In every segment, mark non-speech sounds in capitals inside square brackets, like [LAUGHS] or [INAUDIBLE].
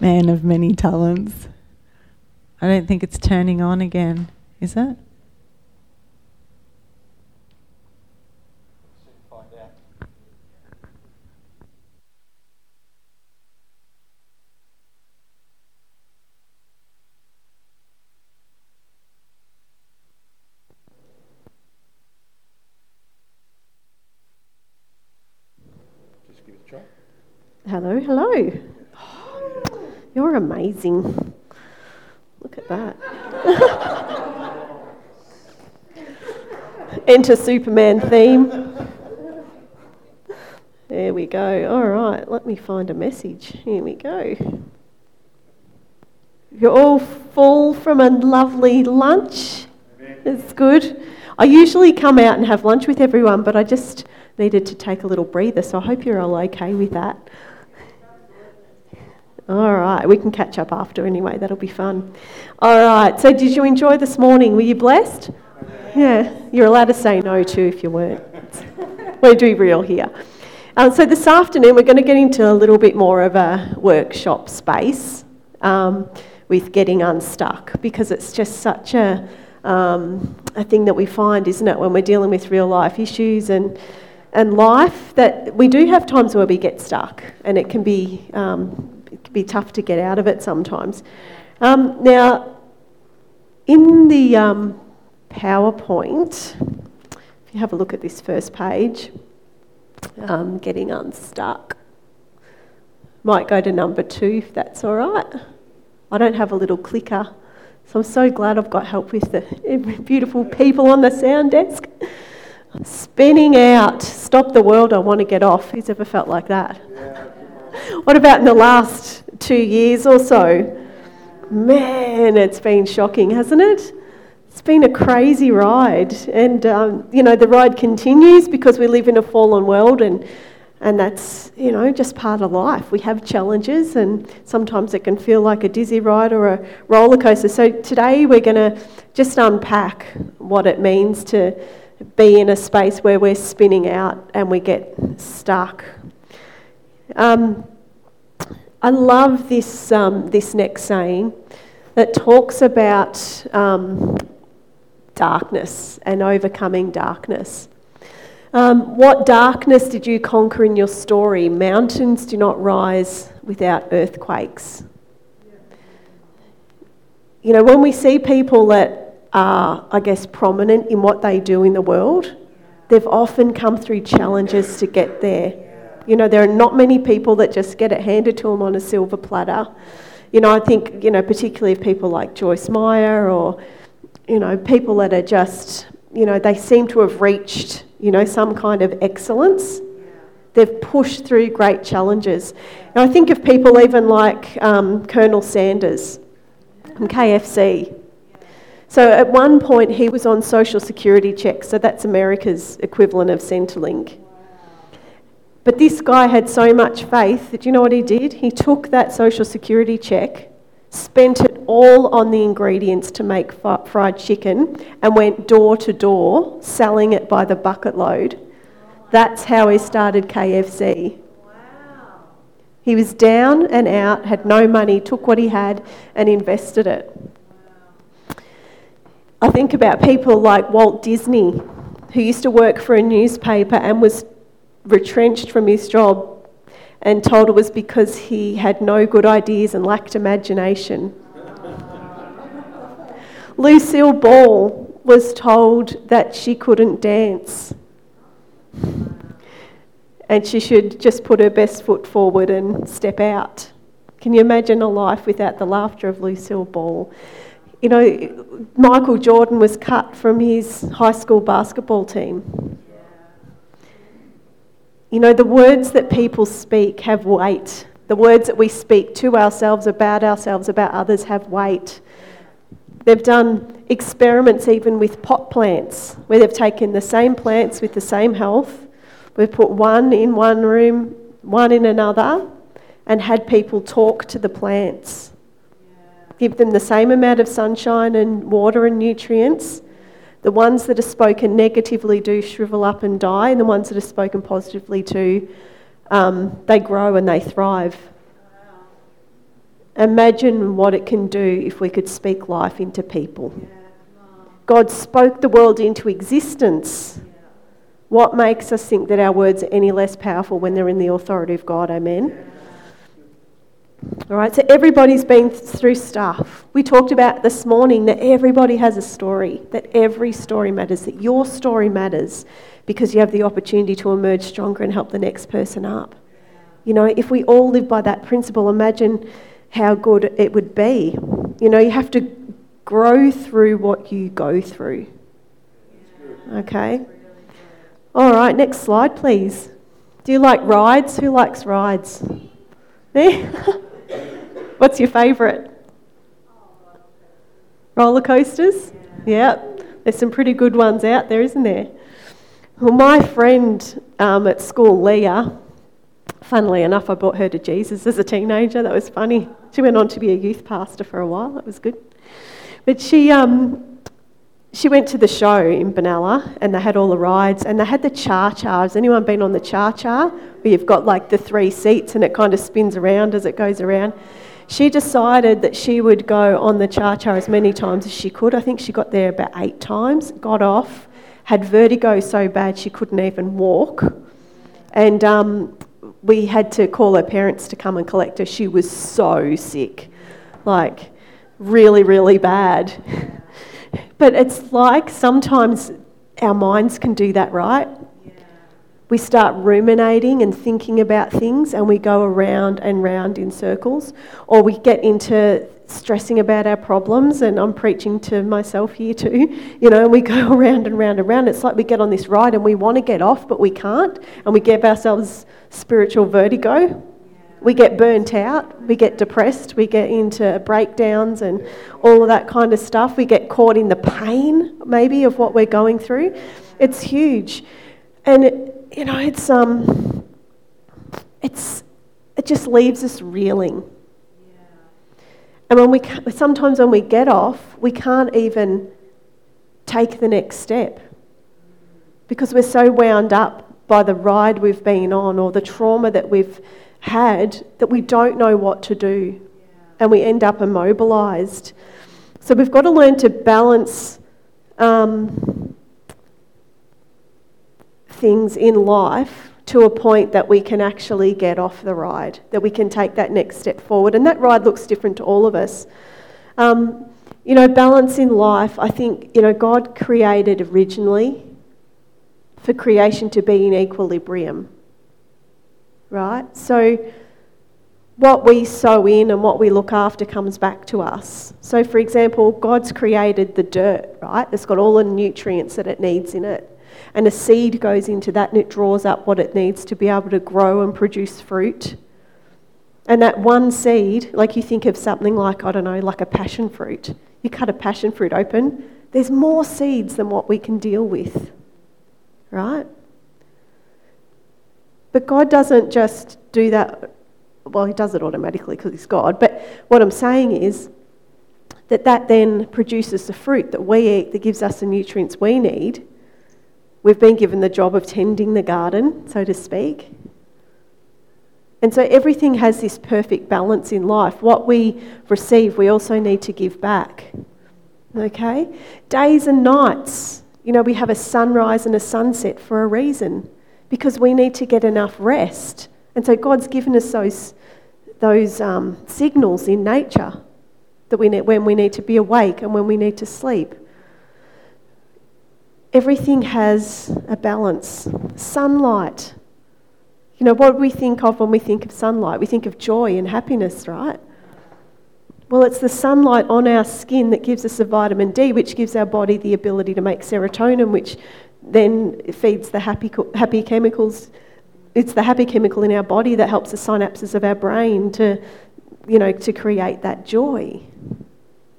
man of many talents. I don't think it's turning on again, is it? Amazing. Look at that. [LAUGHS] Enter Superman theme. There we go. All right, let me find a message. Here we go. You're all full from a lovely lunch. It's good. I usually come out and have lunch with everyone, but I just needed to take a little breather, so I hope you're all okay with that. All right, we can catch up after anyway, that'll be fun. All right, so did you enjoy this morning? Were you blessed? Yeah, you're allowed to say no too if you weren't. [LAUGHS] We're do real here. Um, so this afternoon, we're going to get into a little bit more of a workshop space um, with getting unstuck because it's just such a, um, a thing that we find, isn't it, when we're dealing with real life issues and and life that we do have times where we get stuck and it can be um, be tough to get out of it sometimes. Um, now, in the um, PowerPoint, if you have a look at this first page, um, getting unstuck, might go to number two if that's all right. I don't have a little clicker, so I'm so glad I've got help with the [LAUGHS] beautiful people on the sound desk. Spinning out, stop the world, I want to get off. Who's ever felt like that? Yeah. What about in the last two years or so? Man, it's been shocking, hasn't it? It's been a crazy ride. And, um, you know, the ride continues because we live in a fallen world and and that's you know just part of life we have challenges and sometimes it can feel like a dizzy ride or a roller coaster so today we're going to just unpack what it means to be in a space where we're spinning out and we get stuck um, I love this, um, this next saying that talks about um, darkness and overcoming darkness. Um, what darkness did you conquer in your story? Mountains do not rise without earthquakes. You know, when we see people that are, I guess, prominent in what they do in the world, they've often come through challenges to get there. You know, there are not many people that just get it handed to them on a silver platter. You know, I think, you know, particularly people like Joyce Meyer or, you know, people that are just, you know, they seem to have reached, you know, some kind of excellence. They've pushed through great challenges. And I think of people even like um, Colonel Sanders from KFC. So at one point he was on social security checks, so that's America's equivalent of Centrelink. But this guy had so much faith that you know what he did? He took that social security check, spent it all on the ingredients to make fried chicken, and went door to door selling it by the bucket load. That's how he started KFC. Wow. He was down and out, had no money, took what he had and invested it. I think about people like Walt Disney, who used to work for a newspaper and was retrenched from his job and told it was because he had no good ideas and lacked imagination. [LAUGHS] Lucille Ball was told that she couldn't dance and she should just put her best foot forward and step out. Can you imagine a life without the laughter of Lucille Ball? You know, Michael Jordan was cut from his high school basketball team you know, the words that people speak have weight. The words that we speak to ourselves, about ourselves, about others have weight. They've done experiments even with pot plants, where they've taken the same plants with the same health, we've put one in one room, one in another, and had people talk to the plants. Give them the same amount of sunshine and water and nutrients, the ones that are spoken negatively do shrivel up and die, and the ones that are spoken positively do, um, they grow and they thrive. Imagine what it can do if we could speak life into people. God spoke the world into existence. What makes us think that our words are any less powerful when they're in the authority of God? Amen. All right, so everybody's been through stuff. We talked about this morning that everybody has a story, that every story matters, that your story matters because you have the opportunity to emerge stronger and help the next person up. You know, if we all live by that principle, imagine how good it would be. You know, you have to grow through what you go through. Okay? All right, next slide, please. Do you like rides? Who likes rides? [LAUGHS] What's your favourite? Roller coasters? Yeah. There's some pretty good ones out there, isn't there? Well, my friend um, at school, Leah, funnily enough, I brought her to Jesus as a teenager. That was funny. She went on to be a youth pastor for a while. That was good. But she, um, she went to the show in Benalla and they had all the rides and they had the cha cha. Has anyone been on the cha cha? Where you've got like the three seats and it kind of spins around as it goes around. She decided that she would go on the cha cha as many times as she could. I think she got there about eight times, got off, had vertigo so bad she couldn't even walk. And um, we had to call her parents to come and collect her. She was so sick, like really, really bad. [LAUGHS] But it's like sometimes our minds can do that, right? We start ruminating and thinking about things and we go around and round in circles, or we get into stressing about our problems, and I'm preaching to myself here too, [LAUGHS] you know, and we go [LAUGHS] around and round and round. It's like we get on this ride and we want to get off, but we can't, and we give ourselves spiritual vertigo we get burnt out, we get depressed, we get into breakdowns and all of that kind of stuff. We get caught in the pain, maybe, of what we're going through. It's huge. And, it, you know, it's, um, it's, it just leaves us reeling. And when we, sometimes when we get off, we can't even take the next step because we're so wound up by the ride we've been on or the trauma that we've had that we don't know what to do and we end up immobilized. So we've got to learn to balance um, things in life to a point that we can actually get off the ride, that we can take that next step forward. And that ride looks different to all of us. Um, you know, balance in life, I think, you know, God created originally for creation to be in equilibrium right? So what we sow in and what we look after comes back to us. So, for example, God's created the dirt, right? It's got all the nutrients that it needs in it. And a seed goes into that and it draws up what it needs to be able to grow and produce fruit. And that one seed, like you think of something like, I don't know, like a passion fruit. You cut a passion fruit open, there's more seeds than what we can deal with, right? But God doesn't just do that. Well, He does it automatically because He's God. But what I'm saying is that that then produces the fruit that we eat that gives us the nutrients we need. We've been given the job of tending the garden, so to speak. And so everything has this perfect balance in life. What we receive, we also need to give back. Okay? Days and nights. You know, we have a sunrise and a sunset for a reason because we need to get enough rest. And so God's given us those, those um, signals in nature that we need, when we need to be awake and when we need to sleep. Everything has a balance. Sunlight. You know, what we think of when we think of sunlight? We think of joy and happiness, right? Well, it's the sunlight on our skin that gives us the vitamin D, which gives our body the ability to make serotonin, which then feeds the happy, happy chemicals. It's the happy chemical in our body that helps the synapses of our brain to, you know, to create that joy.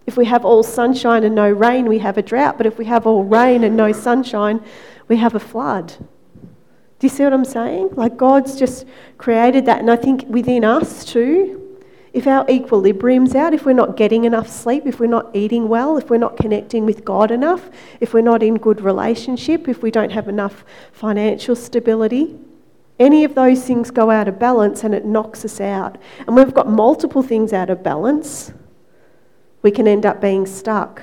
If we have all sunshine and no rain, we have a drought. But if we have all rain and no sunshine, we have a flood. Do you see what I'm saying? Like God's just created that. And I think within us too, if our equilibrium's out, if we're not getting enough sleep, if we're not eating well, if we're not connecting with God enough, if we're not in good relationship, if we don't have enough financial stability, any of those things go out of balance and it knocks us out. And we've got multiple things out of balance, we can end up being stuck.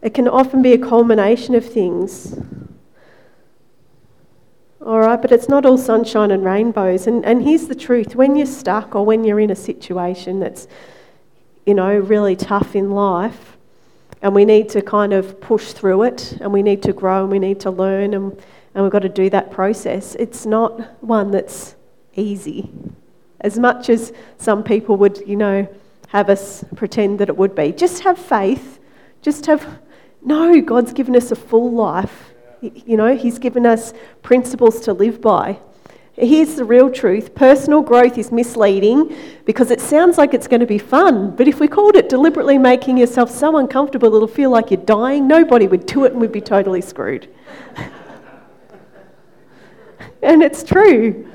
It can often be a culmination of things. All right, but it's not all sunshine and rainbows. And, and here's the truth when you're stuck or when you're in a situation that's, you know, really tough in life, and we need to kind of push through it, and we need to grow, and we need to learn, and, and we've got to do that process. It's not one that's easy. As much as some people would, you know, have us pretend that it would be. Just have faith. Just have, no, God's given us a full life. You know, He's given us principles to live by. Here's the real truth personal growth is misleading because it sounds like it's going to be fun, but if we called it deliberately making yourself so uncomfortable it'll feel like you're dying, nobody would do it and we'd be totally screwed. [LAUGHS] and it's true.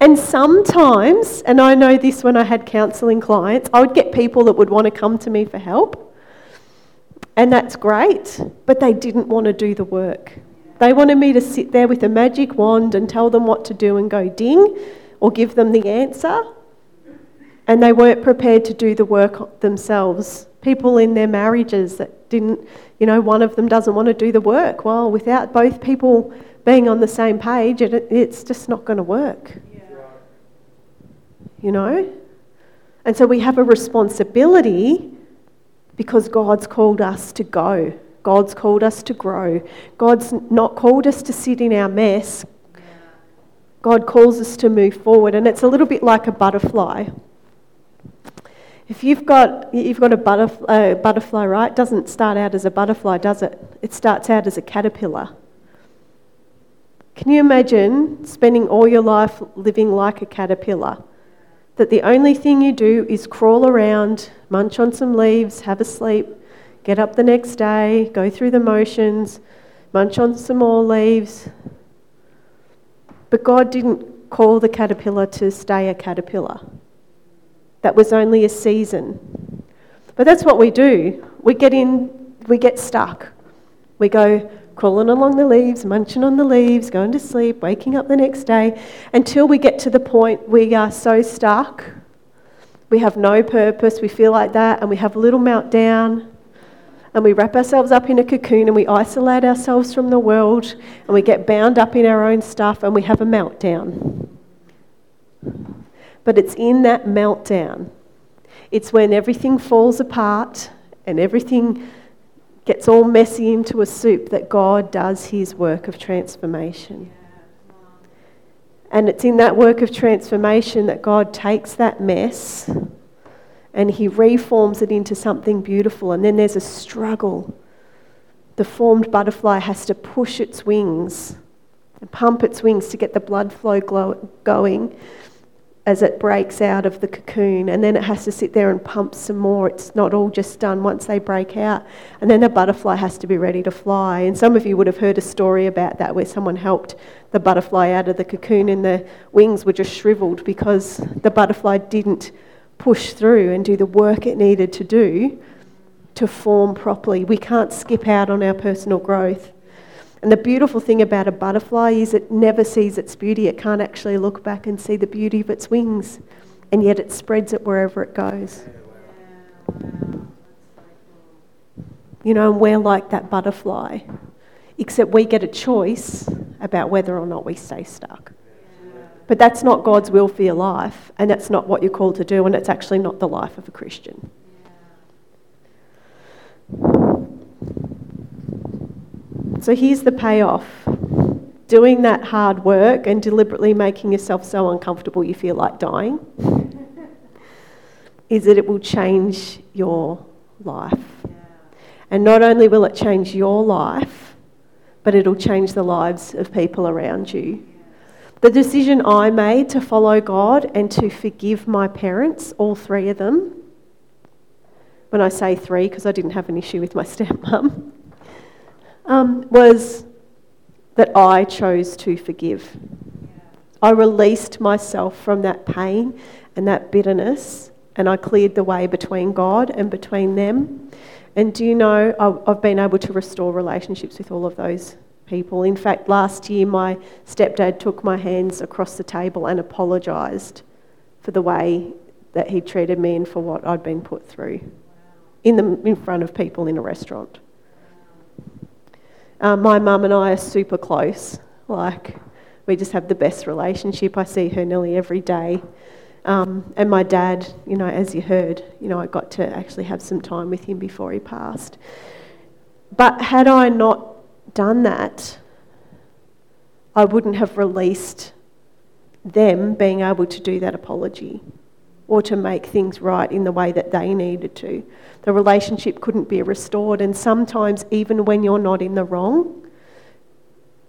And sometimes, and I know this when I had counselling clients, I would get people that would want to come to me for help. And that's great, but they didn't want to do the work. They wanted me to sit there with a magic wand and tell them what to do and go ding or give them the answer. And they weren't prepared to do the work themselves. People in their marriages that didn't, you know, one of them doesn't want to do the work. Well, without both people being on the same page, it, it's just not going to work. You know? And so we have a responsibility because God's called us to go. God's called us to grow. God's not called us to sit in our mess. God calls us to move forward, and it's a little bit like a butterfly. If you've got, you've got a butterfly, butterfly, right, doesn't start out as a butterfly, does it? It starts out as a caterpillar. Can you imagine spending all your life living like a caterpillar? That the only thing you do is crawl around, munch on some leaves, have a sleep, get up the next day, go through the motions, munch on some more leaves. But God didn't call the caterpillar to stay a caterpillar. That was only a season. But that's what we do. We get in, we get stuck. We go, crawling along the leaves, munching on the leaves, going to sleep, waking up the next day, until we get to the point we are so stuck, we have no purpose, we feel like that, and we have a little meltdown, and we wrap ourselves up in a cocoon and we isolate ourselves from the world, and we get bound up in our own stuff and we have a meltdown. But it's in that meltdown, it's when everything falls apart and everything gets all messy into a soup that God does his work of transformation. And it's in that work of transformation that God takes that mess and he reforms it into something beautiful. And then there's a struggle. The formed butterfly has to push its wings and pump its wings to get the blood flow going as it breaks out of the cocoon, and then it has to sit there and pump some more. It's not all just done once they break out. And then the butterfly has to be ready to fly. And some of you would have heard a story about that where someone helped the butterfly out of the cocoon and the wings were just shriveled because the butterfly didn't push through and do the work it needed to do to form properly. We can't skip out on our personal growth. And the beautiful thing about a butterfly is it never sees its beauty. It can't actually look back and see the beauty of its wings, and yet it spreads it wherever it goes. You know, and we're like that butterfly, except we get a choice about whether or not we stay stuck. But that's not God's will for your life, and that's not what you're called to do, and it's actually not the life of a Christian. So here's the payoff doing that hard work and deliberately making yourself so uncomfortable you feel like dying [LAUGHS] is that it will change your life. And not only will it change your life, but it'll change the lives of people around you. The decision I made to follow God and to forgive my parents, all three of them, when I say three, because I didn't have an issue with my [LAUGHS] stepmom, um, was that I chose to forgive. I released myself from that pain and that bitterness, and I cleared the way between God and between them. And do you know, I've been able to restore relationships with all of those people. In fact, last year my stepdad took my hands across the table and apologised for the way that he treated me and for what I'd been put through in, the, in front of people in a restaurant. Uh, my mum and I are super close. Like, we just have the best relationship. I see her nearly every day. Um, and my dad, you know, as you heard, you know, I got to actually have some time with him before he passed. But had I not done that, I wouldn't have released them being able to do that apology or to make things right in the way that they needed to. The relationship couldn't be restored, and sometimes, even when you're not in the wrong,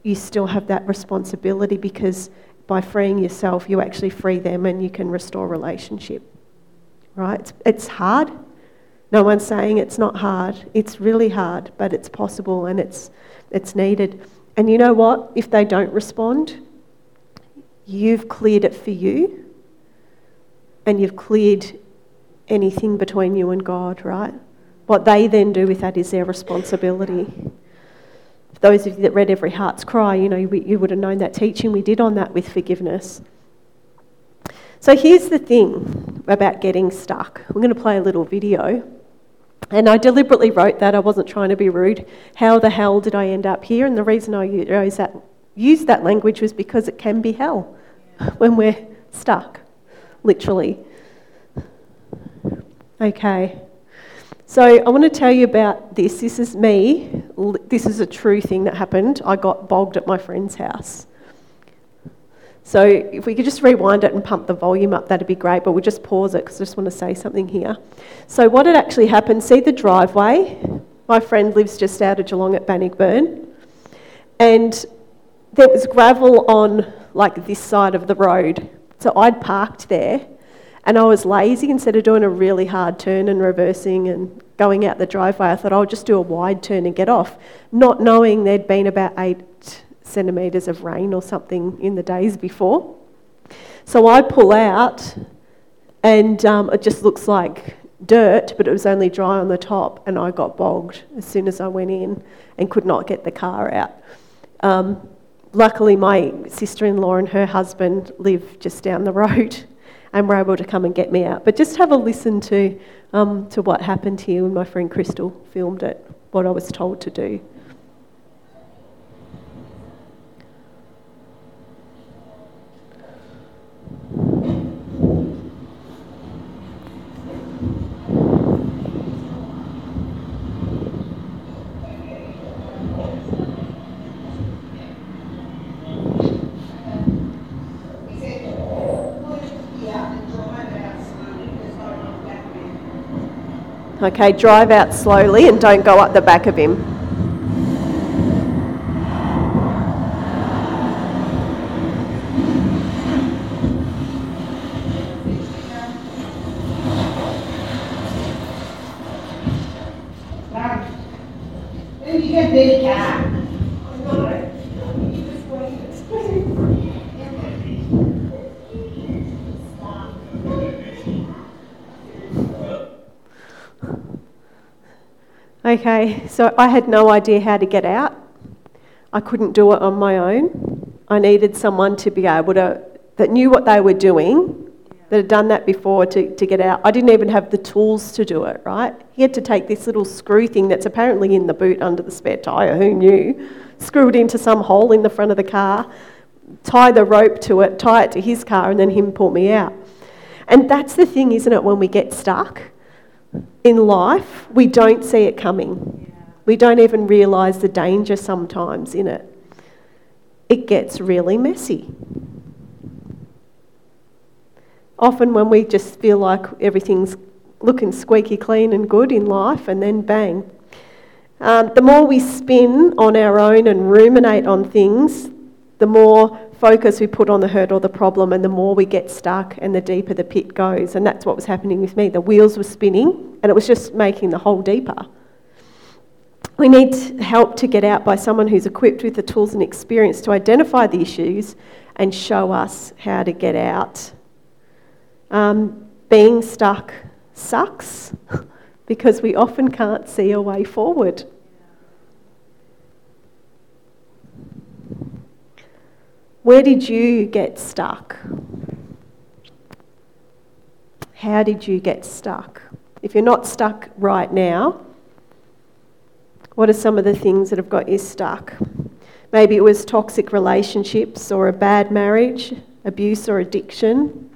you still have that responsibility because by freeing yourself, you actually free them and you can restore relationship. Right? It's, hard. No one's saying it's not hard. It's really hard, but it's possible and it's, it's needed. And you know what? If they don't respond, you've cleared it for you and you've cleared anything between you and God, right? What they then do with that is their responsibility. For those of you that read Every Heart's Cry, you know, you would have known that teaching we did on that with forgiveness. So here's the thing about getting stuck. I'm going to play a little video. And I deliberately wrote that. I wasn't trying to be rude. How the hell did I end up here? And the reason I used that, used that language was because it can be hell [LAUGHS] when we're stuck literally. Okay. So I want to tell you about this. This is me. This is a true thing that happened. I got bogged at my friend's house. So if we could just rewind it and pump the volume up, that'd be great. But we'll just pause it because I just want to say something here. So what had actually happened? See the driveway. My friend lives just out of Geelong at Bannockburn, and there was gravel on like this side of the road so I'd parked there and I was lazy. Instead of doing a really hard turn and reversing and going out the driveway, I thought I'll just do a wide turn and get off, not knowing there'd been about eight centimetres of rain or something in the days before. So I pull out and um, it just looks like dirt, but it was only dry on the top, and I got bogged as soon as I went in and could not get the car out. Um, luckily, my sister in law and her husband live just down the [LAUGHS] road and were able to come and get me out. But just have a listen to, um, to what happened here when my friend Crystal filmed it, what I was told to do. Okay, drive out slowly and don't go up the back of him. Okay, so I had no idea how to get out. I couldn't do it on my own. I needed someone to be able to, that knew what they were doing, that had done that before to, to get out. I didn't even have the tools to do it, right? He had to take this little screw thing that's apparently in the boot under the spare tyre, who knew? Screw it into some hole in the front of the car, tie the rope to it, tie it to his car, and then him pull me out. And that's the thing, isn't it, when we get stuck? In life, we don't see it coming. We don't even realise the danger sometimes in it. It gets really messy. Often, when we just feel like everything's looking squeaky clean and good in life, and then bang. Um, the more we spin on our own and ruminate on things, the more focus we put on the hurt or the problem, and the more we get stuck and the deeper the pit goes. And that's what was happening with me. The wheels were spinning, and it was just making the hole deeper. We need help to get out by someone who's equipped with the tools and experience to identify the issues and show us how to get out. Um, being stuck sucks [LAUGHS] because we often can't see a way forward. Where did you get stuck? How did you get stuck? If you're not stuck right now, what are some of the things that have got you stuck? Maybe it was toxic relationships or a bad marriage, abuse or addiction.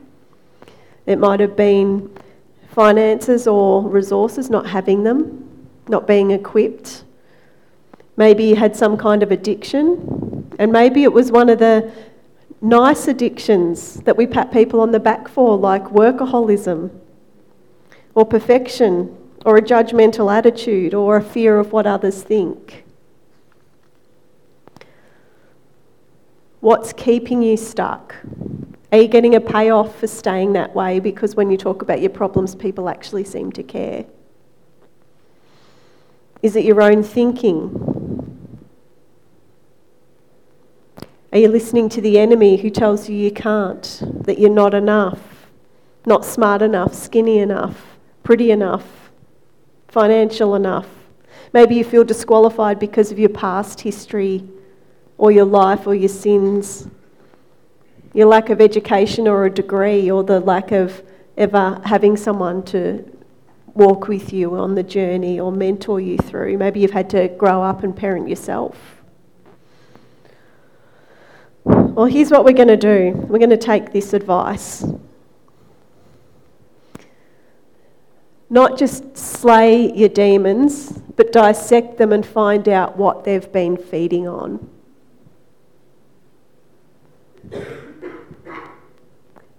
It might have been finances or resources, not having them, not being equipped. Maybe you had some kind of addiction, and maybe it was one of the nice addictions that we pat people on the back for, like workaholism or perfection or a judgmental attitude or a fear of what others think. What's keeping you stuck? Are you getting a payoff for staying that way because when you talk about your problems, people actually seem to care? Is it your own thinking? Are you listening to the enemy who tells you you can't, that you're not enough, not smart enough, skinny enough, pretty enough, financial enough? Maybe you feel disqualified because of your past history or your life or your sins, your lack of education or a degree, or the lack of ever having someone to walk with you on the journey or mentor you through. Maybe you've had to grow up and parent yourself. Well, here's what we're going to do we're going to take this advice. Not just slay your demons, but dissect them and find out what they've been feeding on.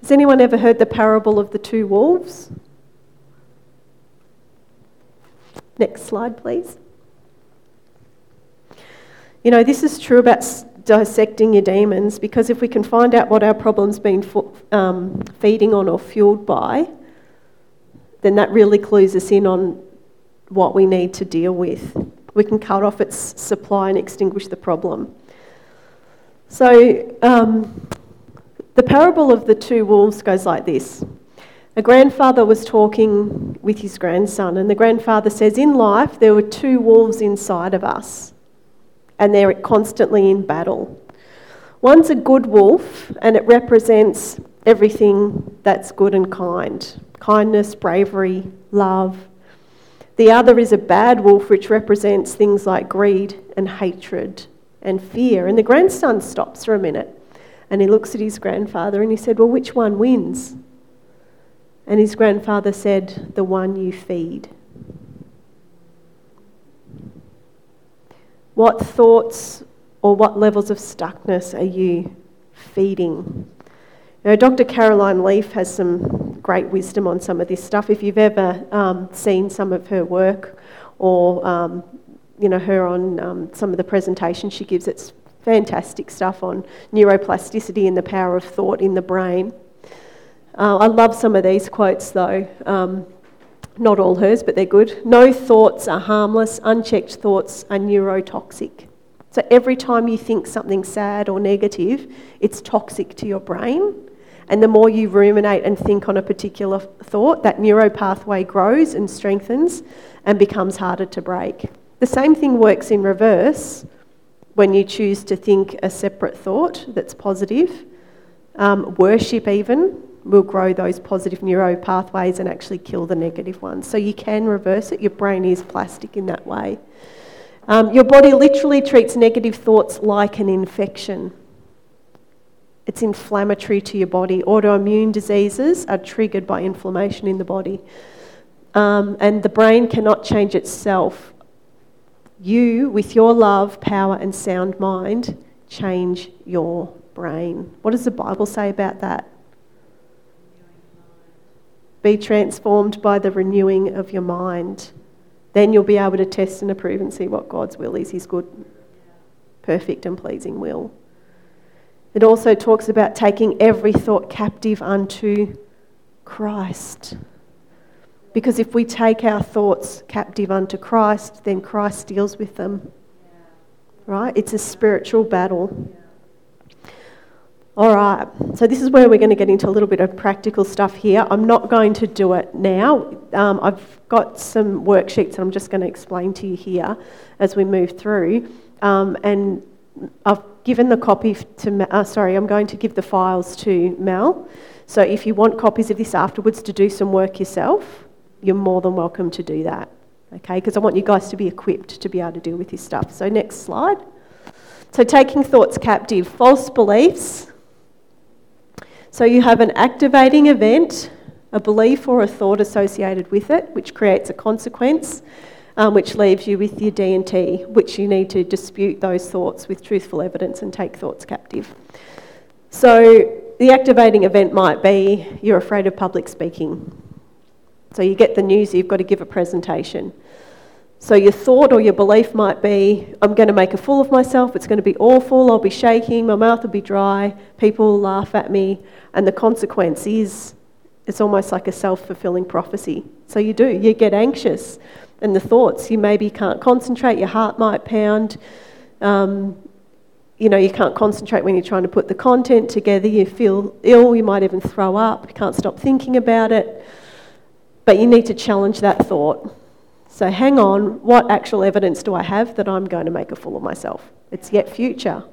Has anyone ever heard the parable of the two wolves? Next slide, please. You know, this is true about dissecting your demons because if we can find out what our problem's been um, feeding on or fueled by, then that really clues us in on what we need to deal with. We can cut off its supply and extinguish the problem. So, um, the parable of the two wolves goes like this. A grandfather was talking with his grandson, and the grandfather says, In life, there were two wolves inside of us, and they're constantly in battle. One's a good wolf, and it represents everything that's good and kind kindness, bravery, love. The other is a bad wolf, which represents things like greed and hatred and fear. And the grandson stops for a minute and he looks at his grandfather and he said, Well, which one wins? And his grandfather said, The one you feed. What thoughts or what levels of stuckness are you feeding? You know, Dr. Caroline Leaf has some great wisdom on some of this stuff. If you've ever um, seen some of her work or um, you know, her on um, some of the presentations she gives. It's fantastic stuff on neuroplasticity and the power of thought in the brain. Uh, I love some of these quotes though. Not all hers, but they're good. No thoughts are harmless, unchecked thoughts are neurotoxic. So every time you think something sad or negative, it's toxic to your brain. And the more you ruminate and think on a particular thought, that neuro pathway grows and strengthens and becomes harder to break. The same thing works in reverse when you choose to think a separate thought that's positive. Um, worship, even, will grow those positive neuro pathways and actually kill the negative ones. So you can reverse it. Your brain is plastic in that way. Um, your body literally treats negative thoughts like an infection. It's inflammatory to your body. Autoimmune diseases are triggered by inflammation in the body. Um, and the brain cannot change itself you, with your love, power, and sound mind, change your brain. What does the Bible say about that? Be transformed by the renewing of your mind. Then you'll be able to test and approve and see what God's will is His good, perfect, and pleasing will. It also talks about taking every thought captive unto Christ. Because if we take our thoughts captive unto Christ, then Christ deals with them. Right? It's a spiritual battle. All right, so this is where we're going to get into a little bit of practical stuff here. I'm not going to do it now. Um, I've got some worksheets that I'm just going to explain to you here as we move through. Um, and I've given the copy to, uh, sorry, I'm going to give the files to Mel. So if you want copies of this afterwards to do some work yourself, you're more than welcome to do that. Okay, because I want you guys to be equipped to be able to deal with this stuff. So, next slide. So, taking thoughts captive, false beliefs. So, you have an activating event, a belief or a thought associated with it, which creates a consequence, um, which leaves you with your D and T, which you need to dispute those thoughts with truthful evidence and take thoughts captive. So, the activating event might be you're afraid of public speaking. So you get the news, you've got to give a presentation. So your thought or your belief might be, I'm going to make a fool of myself, it's going to be awful, I'll be shaking, my mouth will be dry, people will laugh at me, and the consequence is it's almost like a self fulfilling prophecy. So you do, you get anxious, and the thoughts, you maybe can't concentrate, your heart might pound. Um, you know, you can't concentrate when you're trying to put the content together, you feel ill, you might even throw up, you can't stop thinking about it. But you need to challenge that thought. So hang on, what actual evidence do I have that I'm going to make a fool of myself? It's yet future.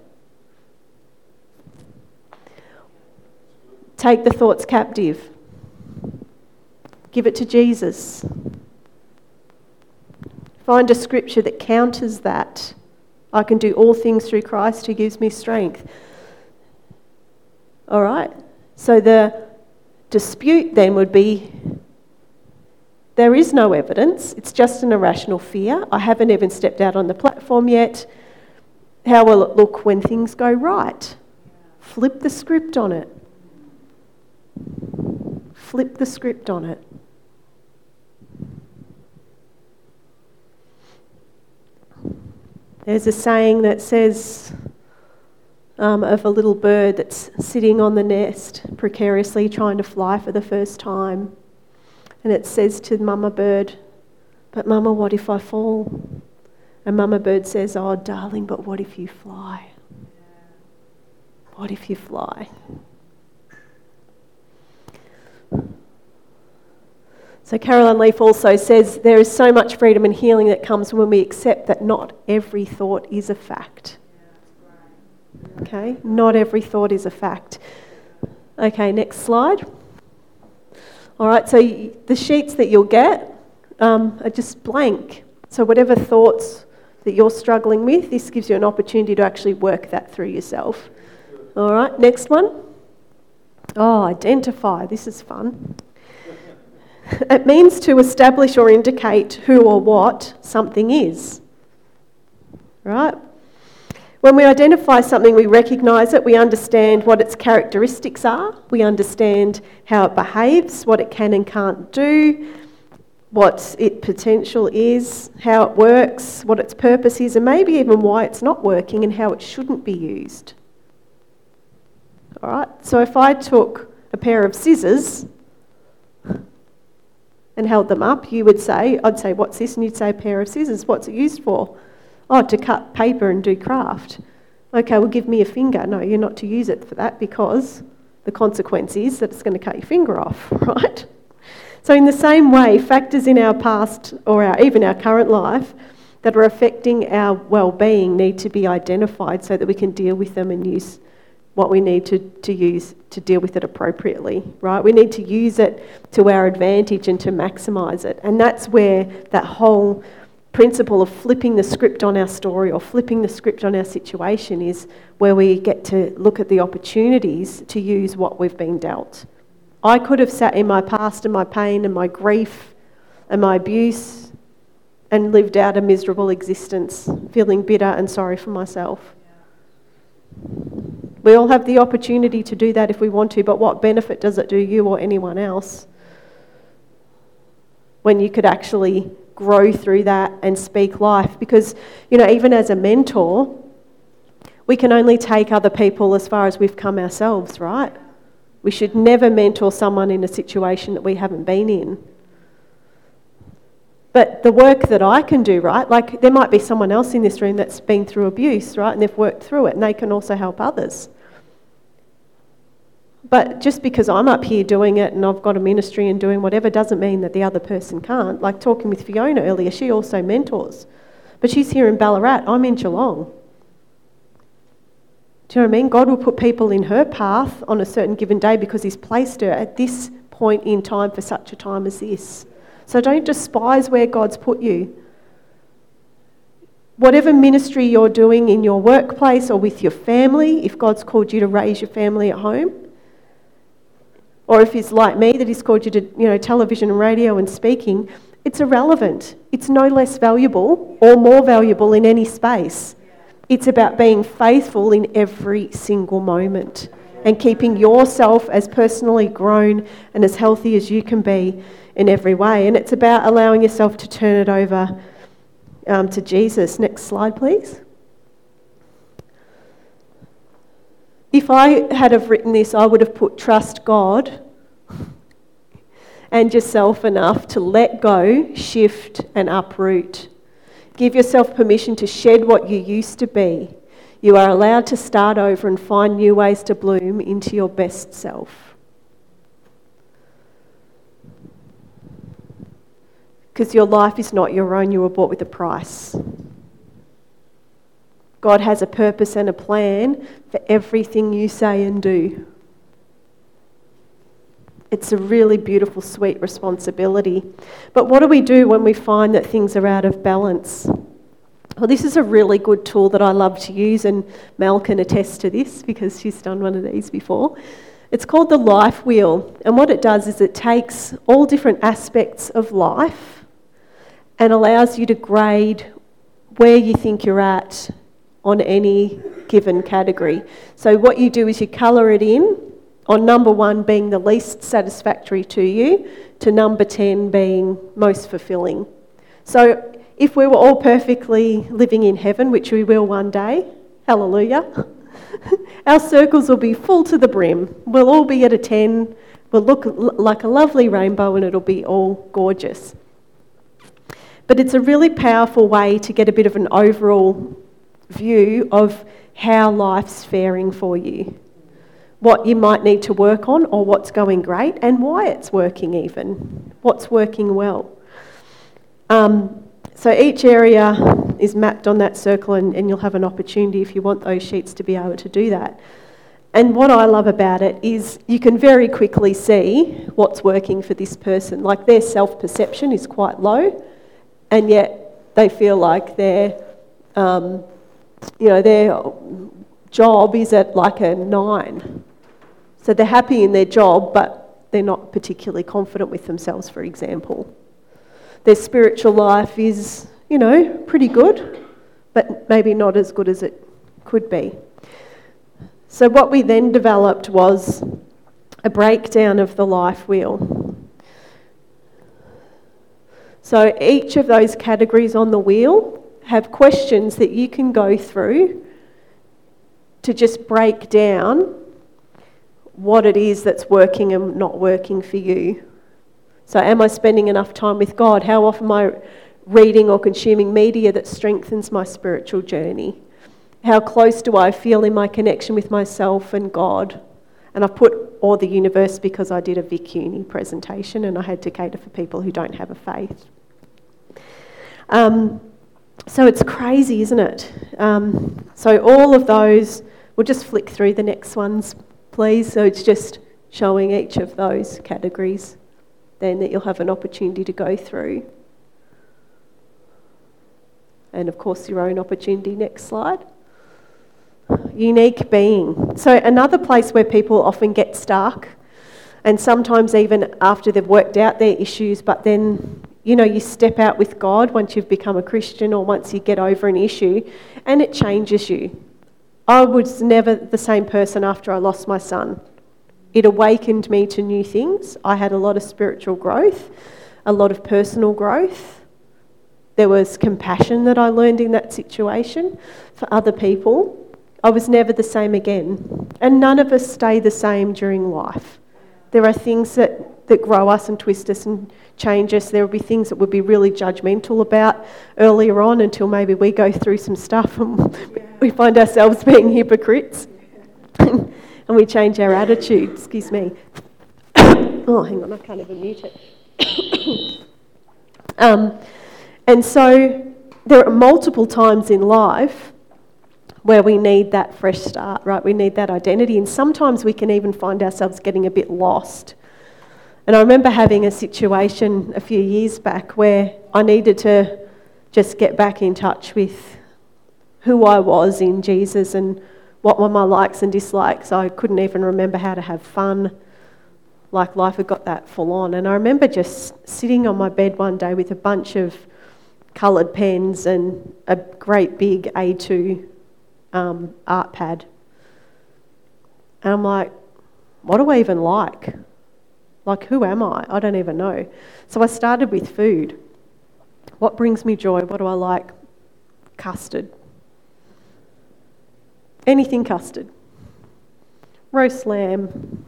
Take the thoughts captive. Give it to Jesus. Find a scripture that counters that. I can do all things through Christ who gives me strength. All right? So the dispute then would be there is no evidence, it's just an irrational fear. I haven't even stepped out on the platform yet. How will it look when things go right? Flip the script on it. Flip the script on it. There's a saying that says um, of a little bird that's sitting on the nest, precariously trying to fly for the first time. And it says to Mama Bird, But Mama, what if I fall? And Mama Bird says, Oh, darling, but what if you fly? What if you fly? So, Caroline Leaf also says there is so much freedom and healing that comes when we accept that not every thought is a fact. Okay, not every thought is a fact. Okay, next slide. All right, so the sheets that you'll get um, are just blank. So, whatever thoughts that you're struggling with, this gives you an opportunity to actually work that through yourself. All right, next one. Oh, identify. This is fun. [LAUGHS] It means to establish or indicate who or what something is. Right? When we identify something, we recognise it, we understand what its characteristics are, we understand how it behaves, what it can and can't do, what its potential is, how it works, what its purpose is, and maybe even why it's not working and how it shouldn't be used. All right, so if I took a pair of scissors and held them up, you would say, I'd say, What's this? And you'd say, A pair of scissors. What's it used for? Oh, to cut paper and do craft. Okay, well, give me a finger. No, you're not to use it for that because the consequence is that it's going to cut your finger off, [LAUGHS] right? So, in the same way, factors in our past or our, even our current life that are affecting our well-being need to be identified so that we can deal with them and use what we need to, to use to deal with it appropriately, right? We need to use it to our advantage and to maximise it. And that's where that whole principle of flipping the script on our story or flipping the script on our situation is where we get to look at the opportunities to use what we've been dealt. I could have sat in my past and my pain and my grief and my abuse and lived out a miserable existence, feeling bitter and sorry for myself. We all have the opportunity to do that if we want to, but what benefit does it do you or anyone else when you could actually grow through that and speak life. Because, you know, even as a mentor, we can only take other people as far as we've come ourselves, right? We should never mentor someone in a situation that we haven't been in. But the work that I can do, right? Like there might be someone else in this room that's been through abuse, right? And they've worked through it and they can also help others. But just because I'm up here doing it and I've got a ministry and doing whatever doesn't mean that the other person can't. Like talking with Fiona earlier, she also mentors. But she's here in Ballarat, I'm in Geelong. Do you know what I mean? God will put people in her path on a certain given day because He's placed her at this point in time for such a time as this. So don't despise where God's put you. Whatever ministry you're doing in your workplace or with your family, if God's called you to raise your family at home, or if it's like me that He's called you to, you know, television and radio and speaking, it's irrelevant. It's no less valuable or more valuable in any space. It's about being faithful in every single moment and keeping yourself as personally grown and as healthy as you can be in every way. And it's about allowing yourself to turn it over um, to Jesus. Next slide, please. If I had have written this, I would have put trust God and yourself enough to let go, shift, and uproot. Give yourself permission to shed what you used to be. You are allowed to start over and find new ways to bloom into your best self. Because your life is not your own, you were bought with a price. God has a purpose and a plan for everything you say and do. It's a really beautiful, sweet responsibility. But what do we do when we find that things are out of balance? Well, this is a really good tool that I love to use, and Mel can attest to this because she's done one of these before. It's called the life wheel, and what it does is it takes all different aspects of life and allows you to grade where you think you're at on any given category. So, what you do is you colour it in on number one being the least satisfactory to you, to number 10 being most fulfilling. So, if we were all perfectly living in heaven, which we will one day, hallelujah, [LAUGHS] our circles will be full to the brim. We'll all be at a 10, we'll look like a lovely rainbow, and it'll be all gorgeous. But it's a really powerful way to get a bit of an overall view of how life's faring for you what you might need to work on or what's going great and why it's working, even what's working well. Um, so each area is mapped on that circle, and, and you'll have an opportunity if you want those sheets to be able to do that. And what I love about it is you can very quickly see what's working for this person. Like their self perception is quite low, and yet they feel like their, um, you know, their job is at like a nine. So they're happy in their job, but they're not particularly confident with themselves, for example. Their spiritual life is, you know, pretty good, but maybe not as good as it could be. So, what we then developed was a breakdown of the life wheel. So, each of those categories on the wheel have questions that you can go through to just break down what it is that's working and not working for you. So, am I spending enough time with God? How often am I reading or consuming media that strengthens my spiritual journey? How close do I feel in my connection with myself and God? And I've put or the universe because I did a Vic Uni presentation and I had to cater for people who don't have a faith. Um, so it's crazy, isn't it? Um, so all of those, we'll just flick through the next ones please. So it's just showing each of those categories then that you'll have an opportunity to go through. And of course, your own opportunity. Next slide. Unique being. So, another place where people often get stuck, and sometimes even after they've worked out their issues, but then you know, you step out with God once you've become a Christian or once you get over an issue, and it changes you. I was never the same person after I lost my son. It awakened me to new things. I had a lot of spiritual growth, a lot of personal growth. There was compassion that I learned in that situation for other people. I was never the same again. And none of us stay the same during life. There are things that, that grow us and twist us and change us. There will be things that we'll be really judgmental about earlier on until maybe we go through some stuff and [LAUGHS] we find ourselves being hypocrites [LAUGHS] and we change our attitude. Excuse me. [COUGHS] oh, hang on, I can't even mute it. [COUGHS] um, and so there are multiple times in life where we need that fresh start, right? We need that identity. And sometimes we can even find ourselves getting a bit lost. And I remember having a situation a few years back where I needed to just get back in touch with who I was in Jesus and what were my likes and dislikes. I couldn't even remember how to have fun. Like life had got that full on. And I remember just sitting on my bed one day with a bunch of coloured pens and a great big A2 um, art pad. And I'm like, what do I even like? Like, who am I? I don't even know. So I started with food. What brings me joy? What do I like? Custard. Anything custard. Roast lamb.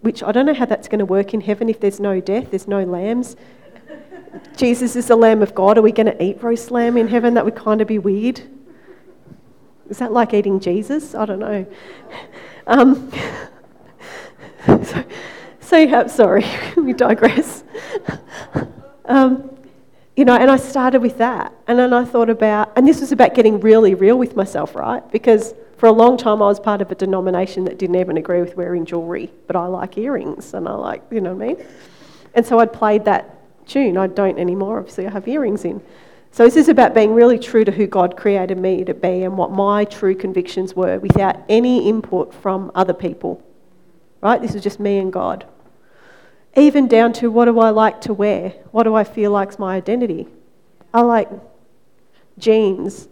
Which I don't know how that's going to work in heaven if there's no death, there's no lambs. [LAUGHS] Jesus is the Lamb of God. Are we going to eat roast lamb in heaven? That would kind of be weird. Is that like eating Jesus? I don't know. [LAUGHS] Um, [LAUGHS] yeah, sorry, [LAUGHS] we digress. Um, you know, and I started with that. And then I thought about, and this was about getting really real with myself, right? Because for a long time I was part of a denomination that didn't even agree with wearing jewellery, but I like earrings and I like, you know what I mean? And so I'd played that tune. I don't anymore, obviously, I have earrings in. So this is about being really true to who God created me to be and what my true convictions were without any input from other people. Right? This is just me and God. Even down to what do I like to wear? What do I feel like's my identity? I like jeans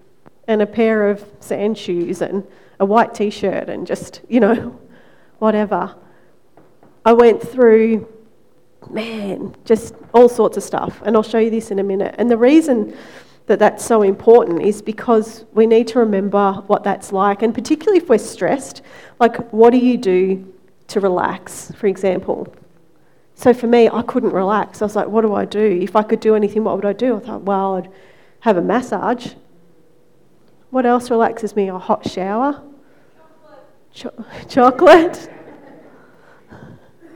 and a pair of sand shoes and a white t shirt and just, you know, [LAUGHS] whatever. I went through man, just all sorts of stuff. And I'll show you this in a minute. And the reason that that's so important is because we need to remember what that's like. And particularly if we're stressed, like what do you do to relax, for example? So for me, I couldn't relax. I was like, what do I do? If I could do anything, what would I do? I thought, well, I'd have a massage. What else relaxes me? A hot shower? Chocolate. Cho- [LAUGHS] chocolate.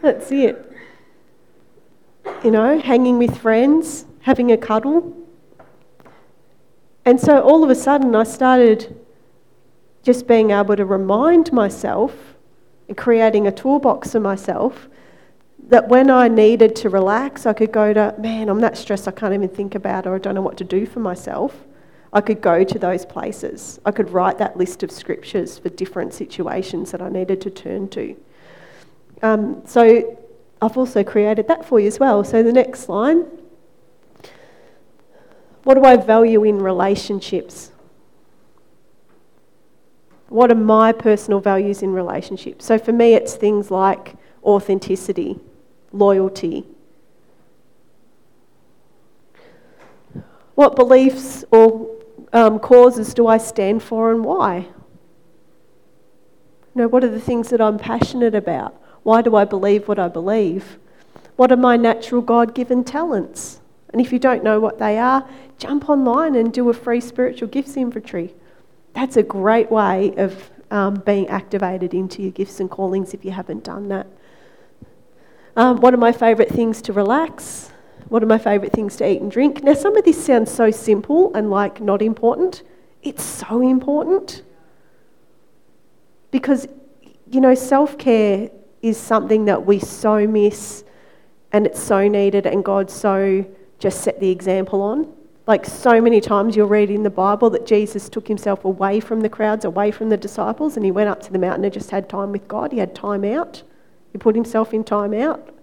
That's it you know, hanging with friends, having a cuddle. And so all of a sudden, I started just being able to remind myself and creating a toolbox for myself that when I needed to relax, I could go to, man, I'm that stressed, I can't even think about or I don't know what to do for myself. I could go to those places. I could write that list of scriptures for different situations that I needed to turn to. Um, so I've also created that for you as well. So the next line. What do I value in relationships? What are my personal values in relationships? So for me, it's things like authenticity, loyalty. What beliefs or um, causes do I stand for and why? You know, what are the things that I'm passionate about? Why do I believe what I believe? What are my natural God given talents? And if you don't know what they are, jump online and do a free spiritual gifts inventory. That's a great way of um, being activated into your gifts and callings if you haven't done that. Um, are my favourite things to relax? What are my favourite things to eat and drink? Now, some of this sounds so simple and like not important. It's so important. Because, you know, self care is something that we so miss and it's so needed, and God so just set the example on. Like so many times you'll read in the Bible that Jesus took himself away from the crowds, away from the disciples, and he went up to the mountain and just had time with God. He had time out. He put himself in time out.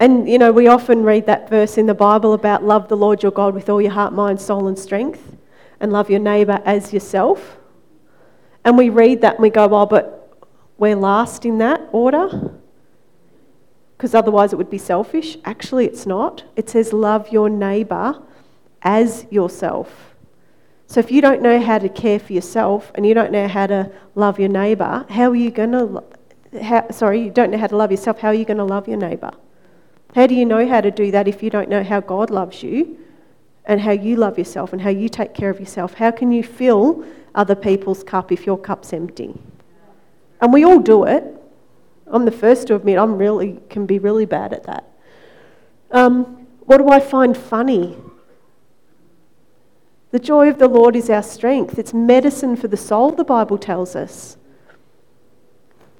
And, you know, we often read that verse in the Bible about love the Lord your God with all your heart, mind, soul, and strength, and love your neighbour as yourself. And we read that and we go, well, but we're last in that order because otherwise it would be selfish. Actually, it's not. It says, love your neighbour as yourself. So if you don't know how to care for yourself and you don't know how to love your neighbour, how are you going to, sorry, you don't know how to love yourself, how are you going to love your neighbour? How do you know how to do that if you don't know how God loves you and how you love yourself and how you take care of yourself? How can you fill other people's cup if your cup's empty. And we all do it. I'm the first to admit I'm really can be really bad at that. Um, what do I find funny? The joy of the Lord is our strength. It's medicine for the soul, the Bible tells us.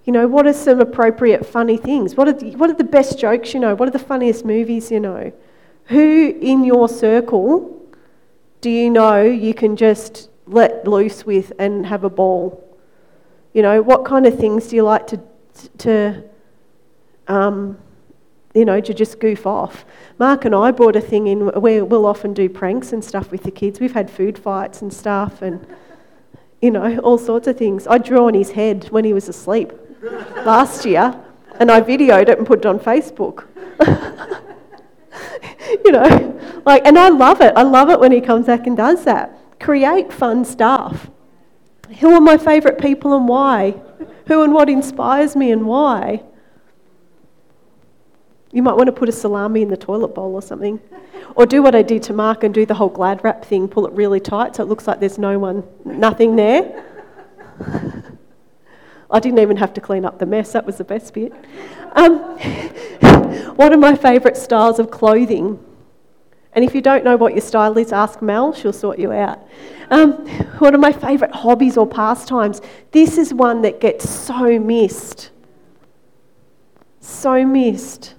You know, what are some appropriate funny things? What are, the, what are the best jokes you know? What are the funniest movies you know? Who in your circle do you know you can just let loose with and have a ball? You know, what kind of things do you like to, to um, you know, to just goof off? Mark and I brought a thing in where we'll often do pranks and stuff with the kids. We've had food fights and stuff and, you know, all sorts of things. I drew on his head when he was asleep [LAUGHS] last year, and I videoed it and put it on Facebook. [LAUGHS] you know, like, and I love it. I love it when he comes back and does that. Create fun stuff. Who are my favourite people and why? Who and what inspires me and why? You might want to put a salami in the toilet bowl or something. Or do what I did to Mark and do the whole glad wrap thing, pull it really tight so it looks like there's no one, nothing there. I didn't even have to clean up the mess, that was the best bit. Um, [LAUGHS] one of my favourite styles of clothing, and if you don't know what your style is, ask Mel, she'll sort you out. Um, one of my favourite hobbies or pastimes, this is one that gets so missed. So missed.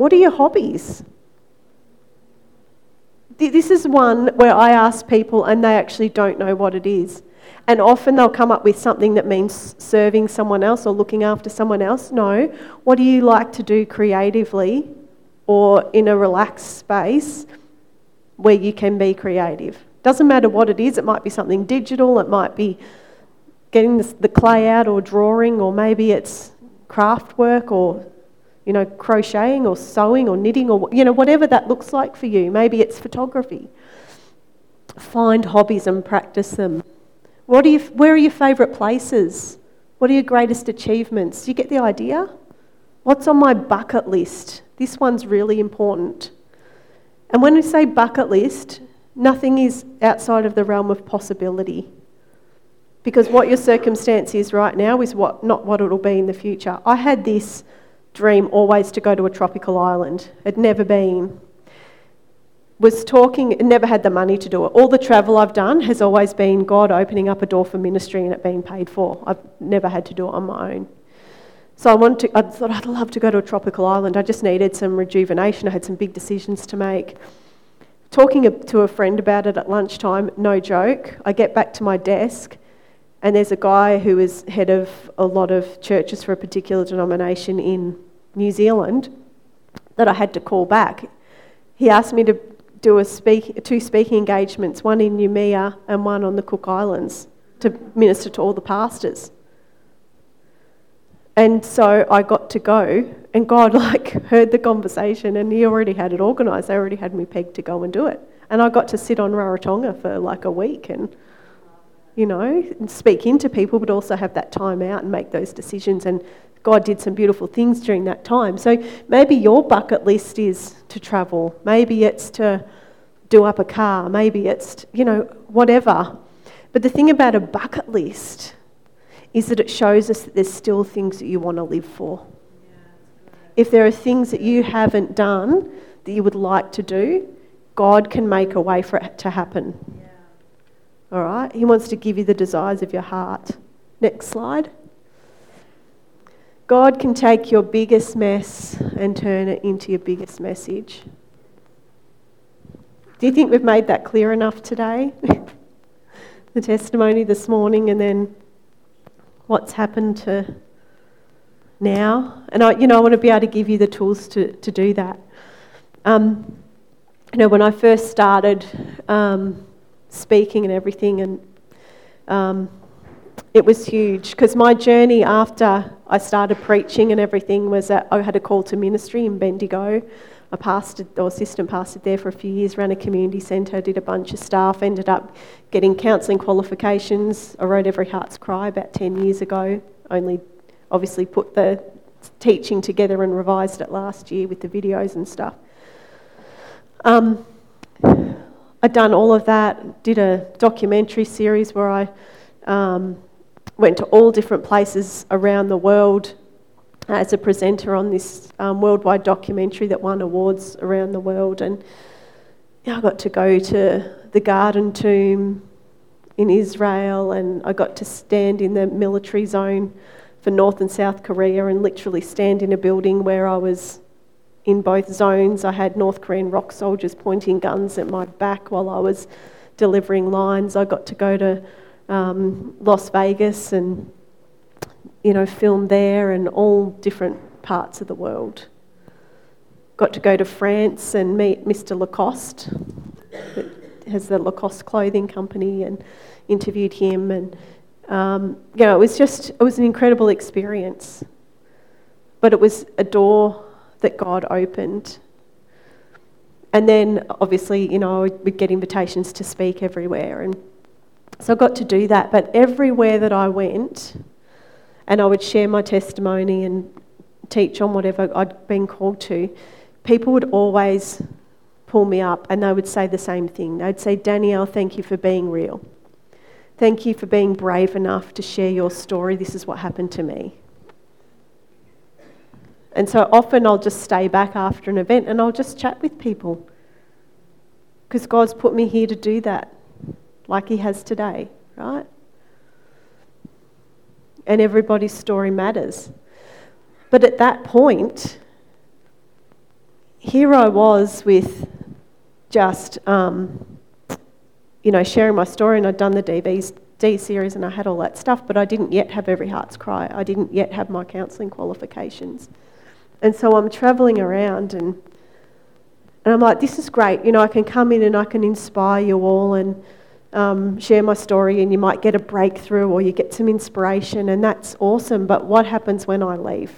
What are your hobbies? This is one where I ask people and they actually don't know what it is. And often they'll come up with something that means serving someone else or looking after someone else. No. What do you like to do creatively or in a relaxed space where you can be creative? Doesn't matter what it is, it might be something digital, it might be getting the clay out or drawing, or maybe it's craft work or you know crocheting or sewing or knitting or you know whatever that looks like for you maybe it's photography find hobbies and practice them what are you, where are your favourite places? What are your greatest achievements? Do you get the idea? What's on my bucket list? This one's really important. And when we say bucket list, nothing is outside of the realm of possibility. Because what your circumstance is right now is what, not what it'll be in the future. I had this dream always to go to a tropical island. Had never been was talking, never had the money to do it. All the travel I've done has always been God opening up a door for ministry and it being paid for. I've never had to do it on my own. So I wanted to, I thought I'd love to go to a tropical island. I just needed some rejuvenation. I had some big decisions to make. Talking to a friend about it at lunchtime, no joke. I get back to my desk and there's a guy who is head of a lot of churches for a particular denomination in New Zealand that I had to call back. He asked me to do a speak, two speaking engagements, one in Noumea and one on the Cook Islands, to minister to all the pastors. And so I got to go, and God [LAUGHS] like heard the conversation, and He already had it organised. They already had me pegged to go and do it, and I got to sit on Rarotonga for like a week and you know, and speak into people, but also have that time out and make those decisions. And God did some beautiful things during that time. So maybe your bucket list is to travel. Maybe it's to do up a car. Maybe it's, you know, whatever. But the thing about a bucket list is that it shows us that there's still things that you want to live for. If there are things that you haven't done that you would like to do, God can make a way for it to happen. All right? He wants to give you the desires of your heart. Next slide. God can take your biggest mess and turn it into your biggest message. Do you think we've made that clear enough today? [LAUGHS] the testimony this morning and then what's happened to now. And I, you know, I want to be able to give you the tools to, to do that. Um, you know, when I first started um, speaking and everything, and um, it was huge because my journey after I started preaching and everything was that I had a call to ministry in Bendigo. I pastored or assistant pastored there for a few years, ran a community centre, did a bunch of stuff, ended up getting counselling qualifications. I wrote Every Heart's Cry about 10 years ago, only obviously put the teaching together and revised it last year with the videos and stuff. Um, I'd done all of that, did a documentary series where I um, went to all different places around the world as a presenter on this um, worldwide documentary that won awards around the world. And I got to go to the Garden Tomb in Israel, and I got to stand in the military zone for North and South Korea and literally stand in a building where I was in both zones. I had North Korean rock soldiers pointing guns at my back while I was delivering lines. I got to go to um, Las Vegas and you know film there and all different parts of the world. Got to go to France and meet Mr. Lacoste, that has the Lacoste clothing company, and interviewed him. And um, you know, it was just it was an incredible experience. But it was a door that God opened. And then, obviously, you know, we'd get invitations to speak everywhere, and so I got to do that. But everywhere that I went, and I would share my testimony and teach on whatever I'd been called to, people would always pull me up and they would say the same thing. They'd say, Danielle, thank you for being real. Thank you for being brave enough to share your story. This is what happened to me. And so often I'll just stay back after an event and I'll just chat with people because God's put me here to do that, like He has today, right? And everybody's story matters. But at that point, here I was with just, um, you know, sharing my story, and I'd done the DB's D series and I had all that stuff, but I didn't yet have Every Heart's Cry. I didn't yet have my counselling qualifications. And so I'm travelling around and, and I'm like, this is great. You know, I can come in and I can inspire you all and um, share my story, and you might get a breakthrough or you get some inspiration, and that's awesome. But what happens when I leave?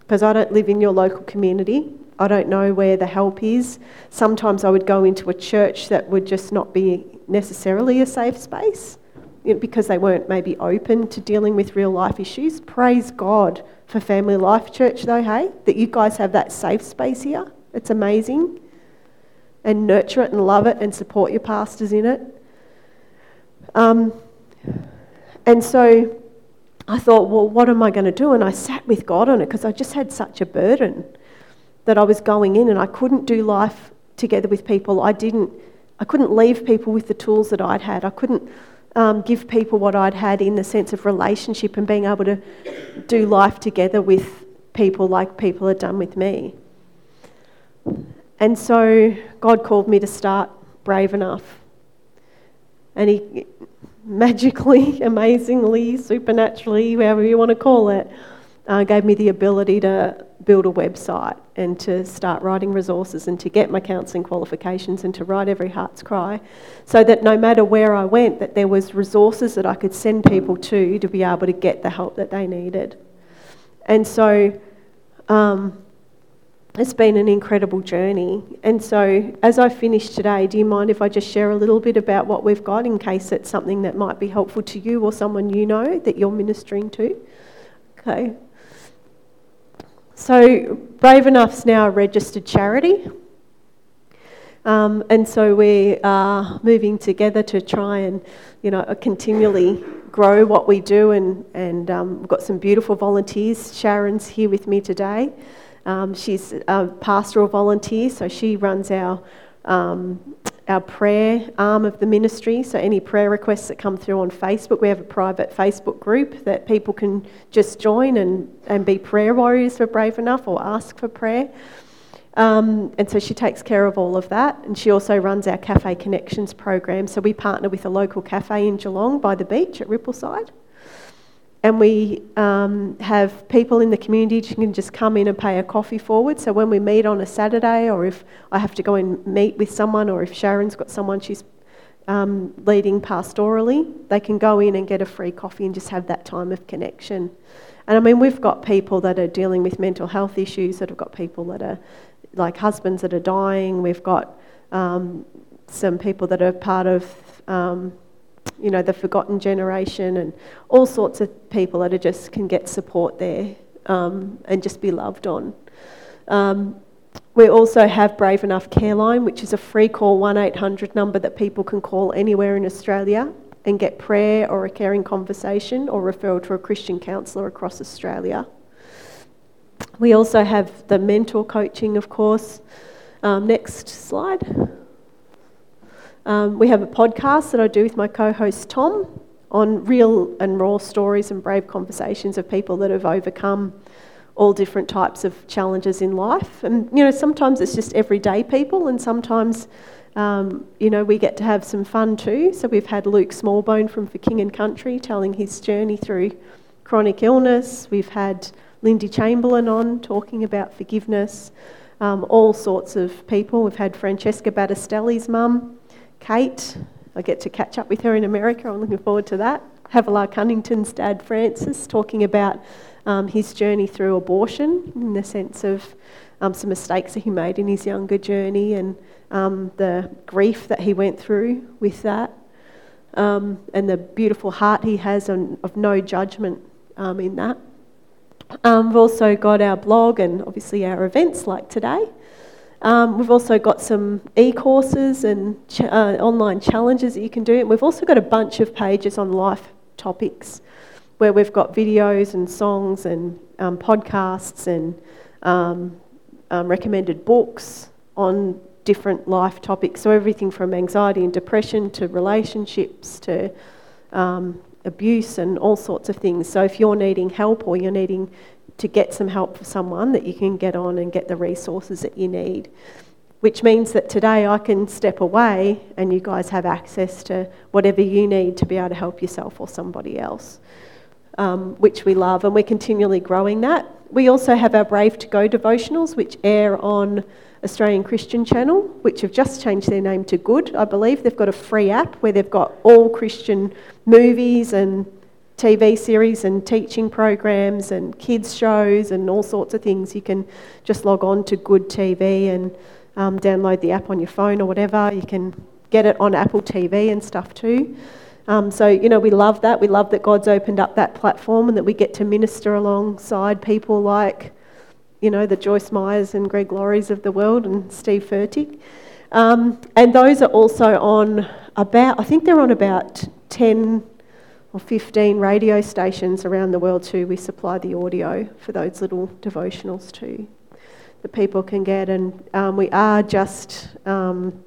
Because I don't live in your local community. I don't know where the help is. Sometimes I would go into a church that would just not be necessarily a safe space you know, because they weren't maybe open to dealing with real life issues. Praise God for Family Life Church, though, hey, that you guys have that safe space here. It's amazing. And nurture it and love it and support your pastors in it. Um, and so I thought, well, what am I going to do? And I sat with God on it because I just had such a burden that I was going in and I couldn't do life together with people. I didn't, I couldn't leave people with the tools that I'd had. I couldn't um, give people what I'd had in the sense of relationship and being able to do life together with people like people had done with me. And so God called me to start Brave Enough. And He [LAUGHS] magically, amazingly, supernaturally, however you want to call it, uh, gave me the ability to build a website and to start writing resources and to get my counselling qualifications and to write every heart's cry so that no matter where I went that there was resources that I could send people to to be able to get the help that they needed. And so um, it's been an incredible journey. And so as I finish today, do you mind if I just share a little bit about what we've got in case it's something that might be helpful to you or someone you know that you're ministering to? Okay. So, Brave Enough's now a registered charity. Um, and so we are moving together to try and, you know, continually grow what we do. And, and um, we've got some beautiful volunteers. Sharon's here with me today. Um, she's a pastoral volunteer, so she runs our um, our prayer arm of the ministry. So, any prayer requests that come through on Facebook, we have a private Facebook group that people can just join and, and be prayer warriors for Brave Enough or ask for prayer. Um, and so she takes care of all of that. And she also runs our Cafe Connections program. So, we partner with a local cafe in Geelong by the beach at Rippleside and we um, have people in the community who can just come in and pay a coffee forward. So when we meet on a Saturday, or if I have to go and meet with someone, or if Sharon's got someone she's um, leading pastorally, they can go in and get a free coffee and just have that time of connection. And I mean, we've got people that are dealing with mental health issues, that have got people that are like husbands that are dying. We've got um, some people that are part of um, you know, the forgotten generation and all sorts of people that are just can get support there um, and just be loved on. Um, we also have Brave Enough Careline, which is a free call 1800 number that people can call anywhere in Australia and get prayer or a caring conversation or referral to a Christian counsellor across Australia. We also have the mentor coaching, of course. Um, next slide. Um, we have a podcast that I do with my co host Tom on real and raw stories and brave conversations of people that have overcome all different types of challenges in life. And, you know, sometimes it's just everyday people, and sometimes, um, you know, we get to have some fun too. So we've had Luke Smallbone from For King and Country telling his journey through chronic illness. We've had Lindy Chamberlain on talking about forgiveness. Um, all sorts of people. We've had Francesca Battistelli's mum, Kate. I get to catch up with her in America. I'm looking forward to that. Havilah Cunnington's dad, Francis, talking about um, his journey through abortion in the sense of um, some mistakes that he made in his younger journey and um, the grief that he went through with that, um, and the beautiful heart he has on, of no judgment um, in that. Um, we've also got our blog and obviously our events like today. Um, we've also got some e courses and ch- uh, online challenges that you can do. And we've also got a bunch of pages on life topics where we've got videos and songs and um, podcasts and um, um, recommended books on different life topics. So, everything from anxiety and depression to relationships to um, abuse and all sorts of things. So, if you're needing help or you're needing to get some help for someone, that you can get on and get the resources that you need. Which means that today I can step away and you guys have access to whatever you need to be able to help yourself or somebody else um, which we love, and we're continually growing that. We also have our Brave to Go devotionals, which air on Australian Christian Channel, which have just changed their name to Good, I believe. They've got a free app where they've got all Christian movies and TV series and teaching programs and kids' shows and all sorts of things. You can just log on to Good TV and um, download the app on your phone or whatever. You can get it on Apple TV and stuff too. Um, so, you know, we love that. We love that God's opened up that platform and that we get to minister alongside people like, you know, the Joyce Meyers and Greg Laurie's of the world and Steve Furtick. Um, and those are also on about, I think they're on about 10 or 15 radio stations around the world too. We supply the audio for those little devotionals too that people can get. And um, we are just um,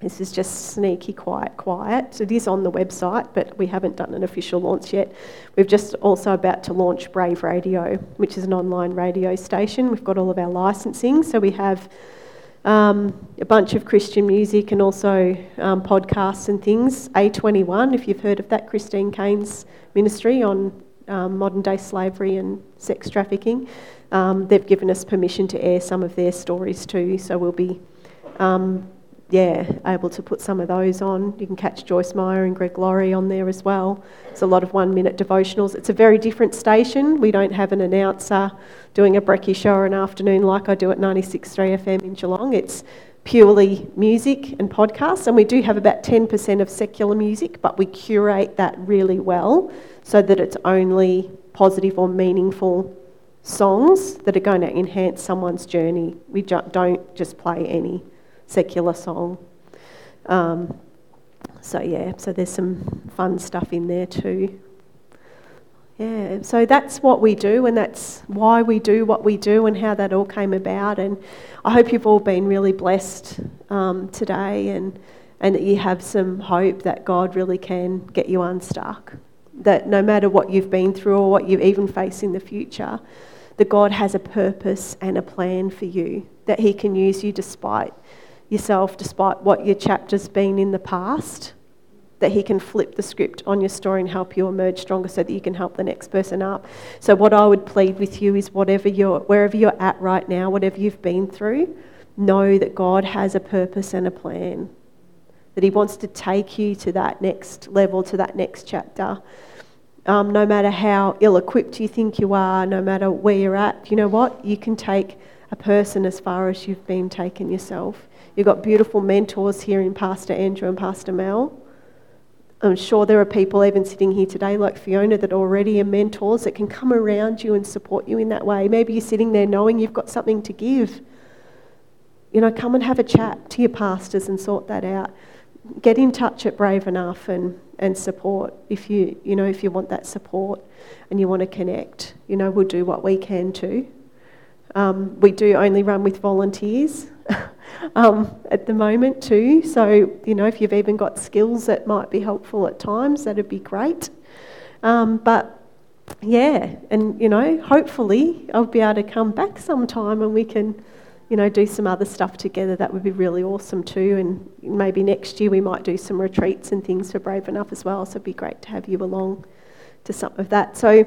this is just sneaky, quiet, quiet. So it is on the website, but we haven't done an official launch yet. We've just also about to launch Brave Radio, which is an online radio station. We've got all of our licensing, so we have um, a bunch of Christian music and also um, podcasts and things. A21, if you've heard of that, Christine Caine's ministry on um, modern day slavery and sex trafficking. Um, they've given us permission to air some of their stories too, so we'll be um, yeah, able to put some of those on. You can catch Joyce Meyer and Greg Laurie on there as well. It's a lot of one minute devotionals. It's a very different station. We don't have an announcer doing a brekkie show or an afternoon like I do at 96.3 FM in Geelong. It's purely music and podcasts, and we do have about 10% of secular music, but we curate that really well so that it's only positive or meaningful songs that are going to enhance someone's journey. We don't just play any secular song. Um, so, yeah, so there's some fun stuff in there too. Yeah, so that's what we do, and that's why we do what we do, and how that all came about. And I hope you've all been really blessed um, today, and and that you have some hope that God really can get you unstuck. That no matter what you've been through or what you even face in the future, that God has a purpose and a plan for you. That He can use you despite yourself despite what your chapter's been in the past, that He can flip the script on your story and help you emerge stronger so that you can help the next person up. So, what I would plead with you is whatever you're, wherever you're at right now, whatever you've been through, know that God has a purpose and a plan, that He wants to take you to that next level, to that next chapter. Um, no matter how ill equipped you think you are, no matter where you're at, you know what? You can take a person as far as you've been taken yourself. You've got beautiful mentors here in Pastor Andrew and Pastor Mel. I'm sure there are people even sitting here today like Fiona that already are mentors that can come around you and support you in that way. Maybe you're sitting there knowing you've got something to give. You know, come and have a chat to your pastors and sort that out. Get in touch at Brave Enough and, and support if you, you know, if you want that support and you want to connect. You know, we'll do what we can too. Um, we do only run with volunteers. [LAUGHS] um, at the moment too. So, you know, if you've even got skills that might be helpful at times, that'd be great. Um, but yeah, and you know, hopefully I'll be able to come back sometime and we can, you know, do some other stuff together. That would be really awesome too. And maybe next year we might do some retreats and things for Brave Enough as well. So it'd be great to have you along to some of that. So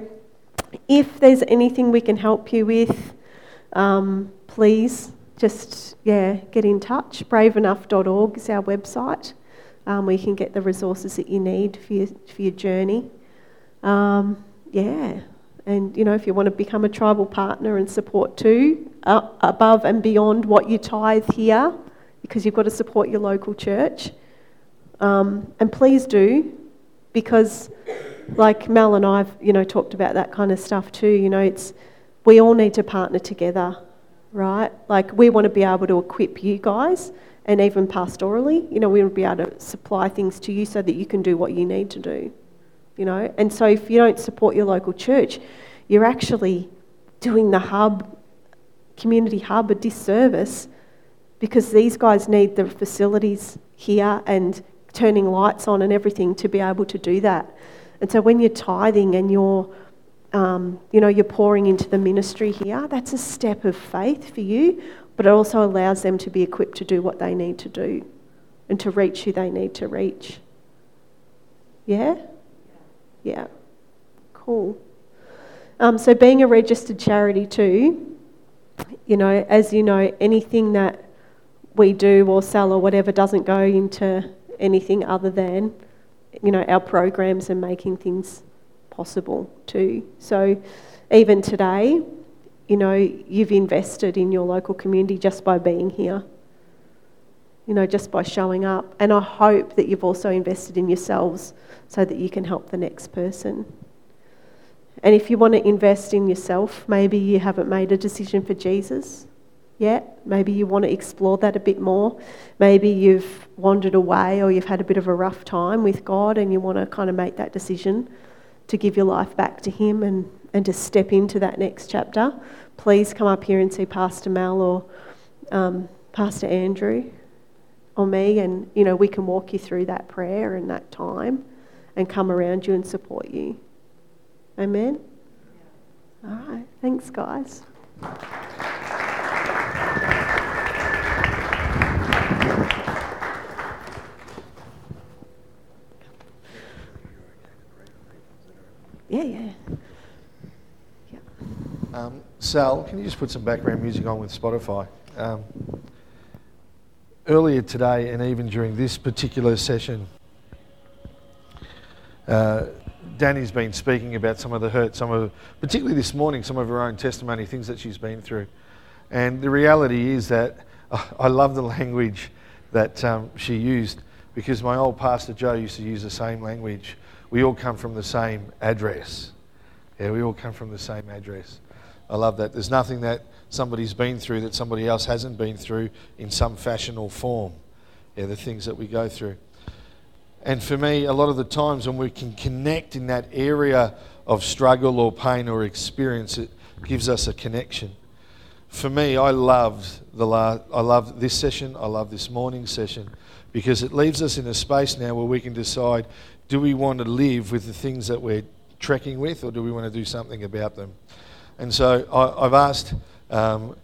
if there's anything we can help you with, um, please just yeah get in touch. Braveenough.org is our website. Um, where you can get the resources that you need for your, for your journey. Um, yeah, and you know if you want to become a tribal partner and support too, uh, above and beyond what you tithe here, because you've got to support your local church. Um, and please do, because like Mel and I've you know talked about that kind of stuff too. You know, it's we all need to partner together, right? Like we want to be able to equip you guys, and even pastorally, you know, we want to be able to supply things to you so that you can do what you need to do. You know, and so if you don't support your local church, you're actually doing the hub, community hub, a disservice because these guys need the facilities here and turning lights on and everything to be able to do that. And so when you're tithing and you're, um, you know, you're pouring into the ministry here, that's a step of faith for you, but it also allows them to be equipped to do what they need to do and to reach who they need to reach. Yeah? Yeah. Cool. Um, so being a registered charity too, you know, as you know, anything that we do or sell or whatever doesn't go into anything other than you know, our programs and making things possible too. So even today, you know, you've invested in your local community just by being here. You know, just by showing up. And I hope that you've also invested in yourselves so that you can help the next person. And if you want to invest in yourself, maybe you haven't made a decision for Jesus yet. Maybe you want to explore that a bit more. Maybe you've wandered away or you've had a bit of a rough time with God and you want to kind of make that decision to give your life back to Him and, and to step into that next chapter. Please come up here and see Pastor Mel or um, Pastor Andrew or me, and you know we can walk you through that prayer and that time, and come around you and support you. Amen. All right. Thanks, guys. Yeah, yeah. yeah. Um, Sal, can you just put some background music on with Spotify? Um, earlier today, and even during this particular session, uh, Danni's been speaking about some of the hurt, some of, particularly this morning, some of her own testimony, things that she's been through. And the reality is that [LAUGHS] I love the language that um, she used because my old pastor Joe used to use the same language we all come from the same address. Yeah, we all come from the same address. I love that. There's nothing that somebody's been through that somebody else hasn't been through in some fashion or form. Yeah, the things that we go through. And for me, a lot of the times when we can connect in that area of struggle or pain or experience, it gives us a connection. For me, I loved the last, I love this session. I love this morning session because it leaves us in a space now where we can decide do we want to live with the things that we're trekking with, or do we want to do something about them? And so I, have asked um,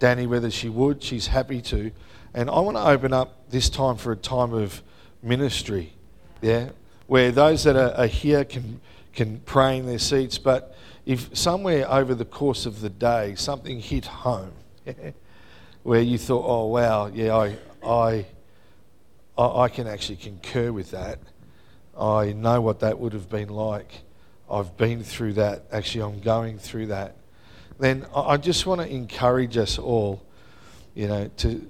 Danni whether she would. She's happy to. And I want to open up this time for a time of ministry, yeah, where those that are, are here can, can pray in their seats, but if somewhere over the course of the day something hit home, [LAUGHS] where you thought, oh, wow, yeah, I, I, I can actually concur with that I know what that would have been like. I've been through that. Actually, I'm going through that. Then I just want to encourage us all, you know, to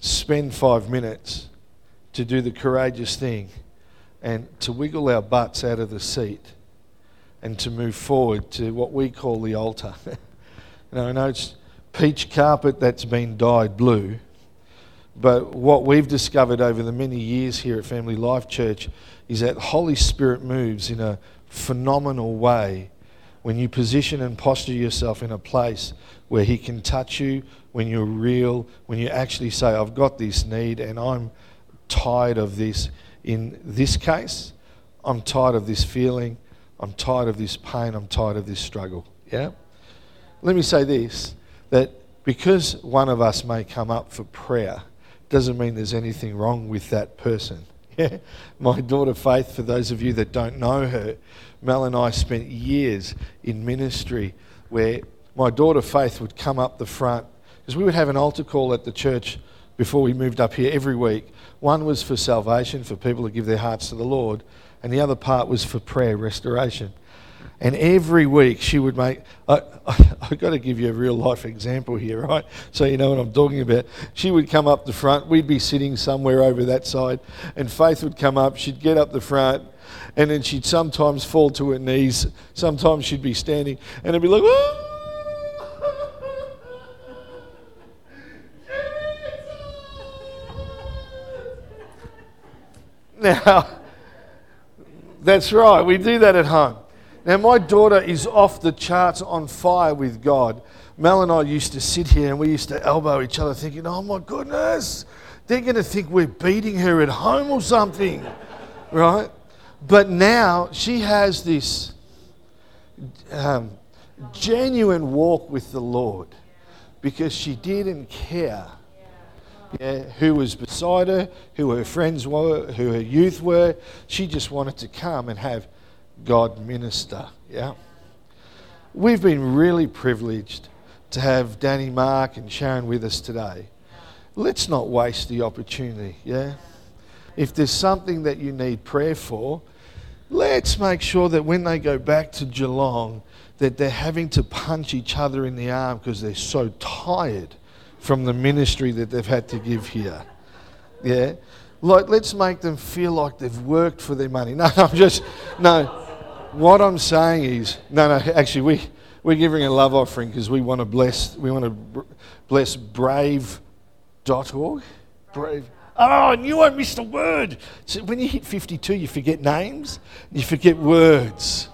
spend five minutes to do the courageous thing and to wiggle our butts out of the seat and to move forward to what we call the altar. [LAUGHS] you know, I know it's peach carpet that's been dyed blue, but what we've discovered over the many years here at Family Life Church is that Holy Spirit moves in a phenomenal way when you position and posture yourself in a place where He can touch you, when you're real, when you actually say, I've got this need and I'm tired of this. In this case, I'm tired of this feeling, I'm tired of this pain, I'm tired of this struggle. Yeah? Let me say this that because one of us may come up for prayer, doesn't mean there's anything wrong with that person. [LAUGHS] My daughter Faith, for those of you that don't know her, Mel and I spent years in ministry where my daughter Faith would come up the front because we would have an altar call at the church before we moved up here every week. One was for salvation, for people to give their hearts to the Lord, and the other part was for prayer, restoration. And every week she would make, I, I, [LAUGHS] I've got to give you a real life example here, right? So you know what I'm talking about. She would come up the front, we'd be sitting somewhere over that side, and Faith would come up, she'd get up the front, and then she'd sometimes fall to her knees, sometimes she'd be standing, and it'd be like, [LAUGHS] Now, that's right, we do that at home. Now, my daughter is off the charts on fire with God. Mel and I used to sit here and we used to elbow each other thinking, oh my goodness, they're going to think we're beating her at home or something, [LAUGHS] right? But now she has this um, genuine walk with the Lord because she didn't care yeah, who was beside her, who her friends were, who her youth were. She just wanted to come and have God minister. Yeah. We've been really privileged to have Danni Mark and Sharon with us today. Let's not waste the opportunity, yeah? If there's something that you need prayer for, let's make sure that when they go back to Geelong, that they're having to punch each other in the arm because they're so tired from the ministry that they've had to give here. Yeah? Like, let's make them feel like they've worked for their money. [LAUGHS] No, I'm just, no. What I'm saying is, no, no, actually, we, we're giving a love offering because we want to bless, we want to bless brave.org. Brave. Oh, I knew I missed a word. So when you hit 52, you forget names, you forget words.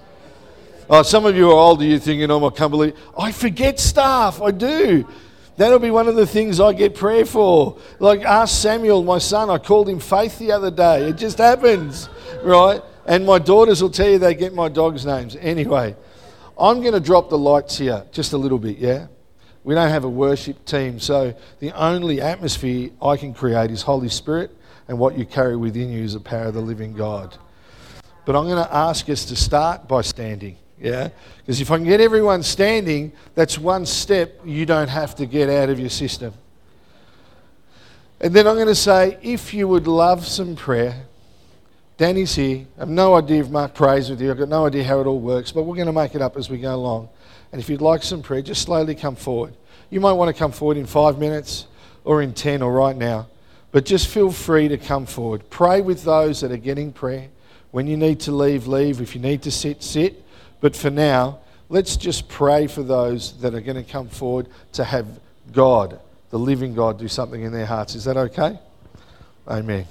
Oh, some of you are older, you're thinking, oh, I can't believe. I forget stuff, I do. That'll be one of the things I get prayer for. Like ask Samuel, my son, I called him Faith the other day. It just happens, right? And my daughters will tell you they get my dogs' names. Anyway, I'm going to drop the lights here just a little bit, yeah? We don't have a worship team, so the only atmosphere I can create is Holy Spirit, and what you carry within you is the power of the living God. But I'm going to ask us to start by standing. Yeah? Because if I can get everyone standing, that's one step you don't have to get out of your system. And then I'm going to say, if you would love some prayer, Danni's here. I have no idea if Mark prays with you. I've got no idea how it all works, but we're going to make it up as we go along. And if you'd like some prayer, just slowly come forward. You might want to come forward in five minutes or in 10 or right now, but just feel free to come forward. Pray with those that are getting prayer. When you need to leave, leave. If you need to sit, sit. But for now, let's just pray for those that are going to come forward to have God, the living God, do something in their hearts. Is that okay? Amen.